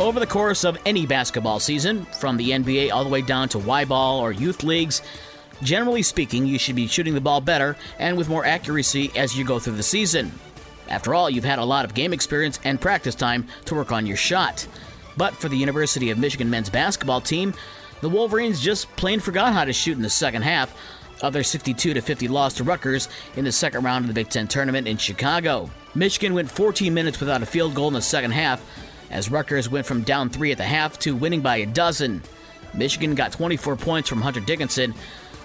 Over the course of any basketball season, from the NBA all the way down to Y ball or youth leagues, generally speaking, you should be shooting the ball better and with more accuracy as you go through the season. After all, you've had a lot of game experience and practice time to work on your shot. But for the University of Michigan men's basketball team, the Wolverines just plain forgot how to shoot in the second half of their 62 50 loss to Rutgers in the second round of the Big Ten tournament in Chicago. Michigan went 14 minutes without a field goal in the second half, as Rutgers went from down three at the half to winning by a dozen. Michigan got 24 points from Hunter Dickinson.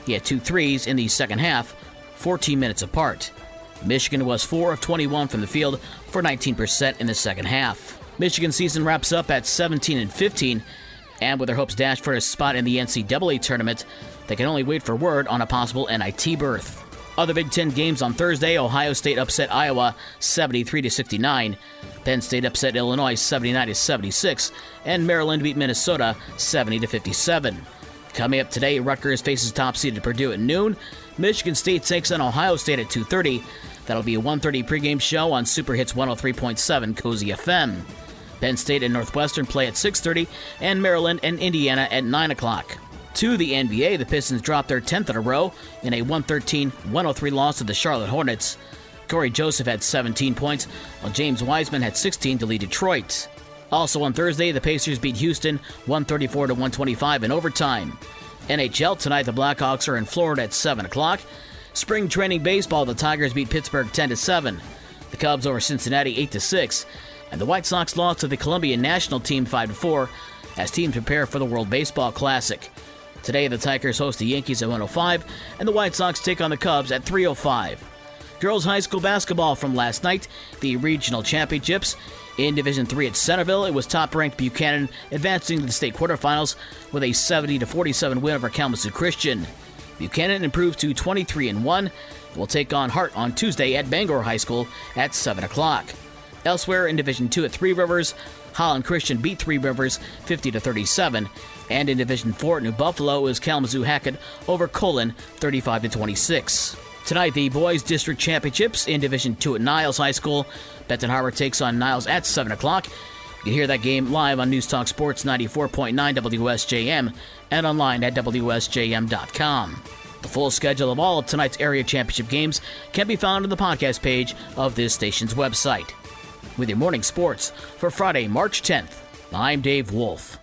He had two threes in the second half, 14 minutes apart. Michigan was 4 of 21 from the field for 19% in the second half. Michigan season wraps up at 17 and 15, and with their hopes dashed for a spot in the NCAA tournament, they can only wait for word on a possible NIT berth. Other Big Ten games on Thursday: Ohio State upset Iowa 73 69, Penn State upset Illinois 79 76, and Maryland beat Minnesota 70 57. Coming up today, Rutgers faces top-seeded Purdue at noon. Michigan State takes on Ohio State at 2:30. That'll be a 1:30 pregame show on Super Hits 103.7 Cosy FM. Penn State and Northwestern play at 6:30, and Maryland and Indiana at 9 o'clock. To the NBA, the Pistons dropped their 10th in a row in a 113-103 loss to the Charlotte Hornets. Cory Joseph had 17 points, while James Wiseman had 16 to lead Detroit. Also on Thursday, the Pacers beat Houston 134 to 125 in overtime. NHL tonight, the Blackhawks are in Florida at 7 o'clock. Spring training baseball, the Tigers beat Pittsburgh 10 to 7. The Cubs over Cincinnati 8 to 6, and the White Sox lost to the Colombian national team 5 to 4 as teams prepare for the World Baseball Classic. Today, the Tigers host the Yankees at 105, and the White Sox take on the Cubs at 305. Girls high school basketball from last night, the regional championships. In Division 3 at Centerville, it was top-ranked Buchanan advancing to the state quarterfinals with a 70 47 win over Kalamazoo Christian. Buchanan improved to 23 and 1 and will take on Hart on Tuesday at Bangor High School at 7 o'clock. Elsewhere in Division 2 at Three Rivers, Holland Christian beat Three Rivers 50 to 37, and in Division 4 at New Buffalo is Kalamazoo Hackett over Colon 35 to 26. Tonight, the boys district championships in Division 2 at Niles High School. Benton Harbor takes on Niles at 7 o'clock. You can hear that game live on News Talk Sports 94.9 WSJM and online at WSJM.com. The full schedule of all of tonight's area championship games can be found on the podcast page of this station's website. With your morning sports for Friday, March 10th, I'm Dave Wolf.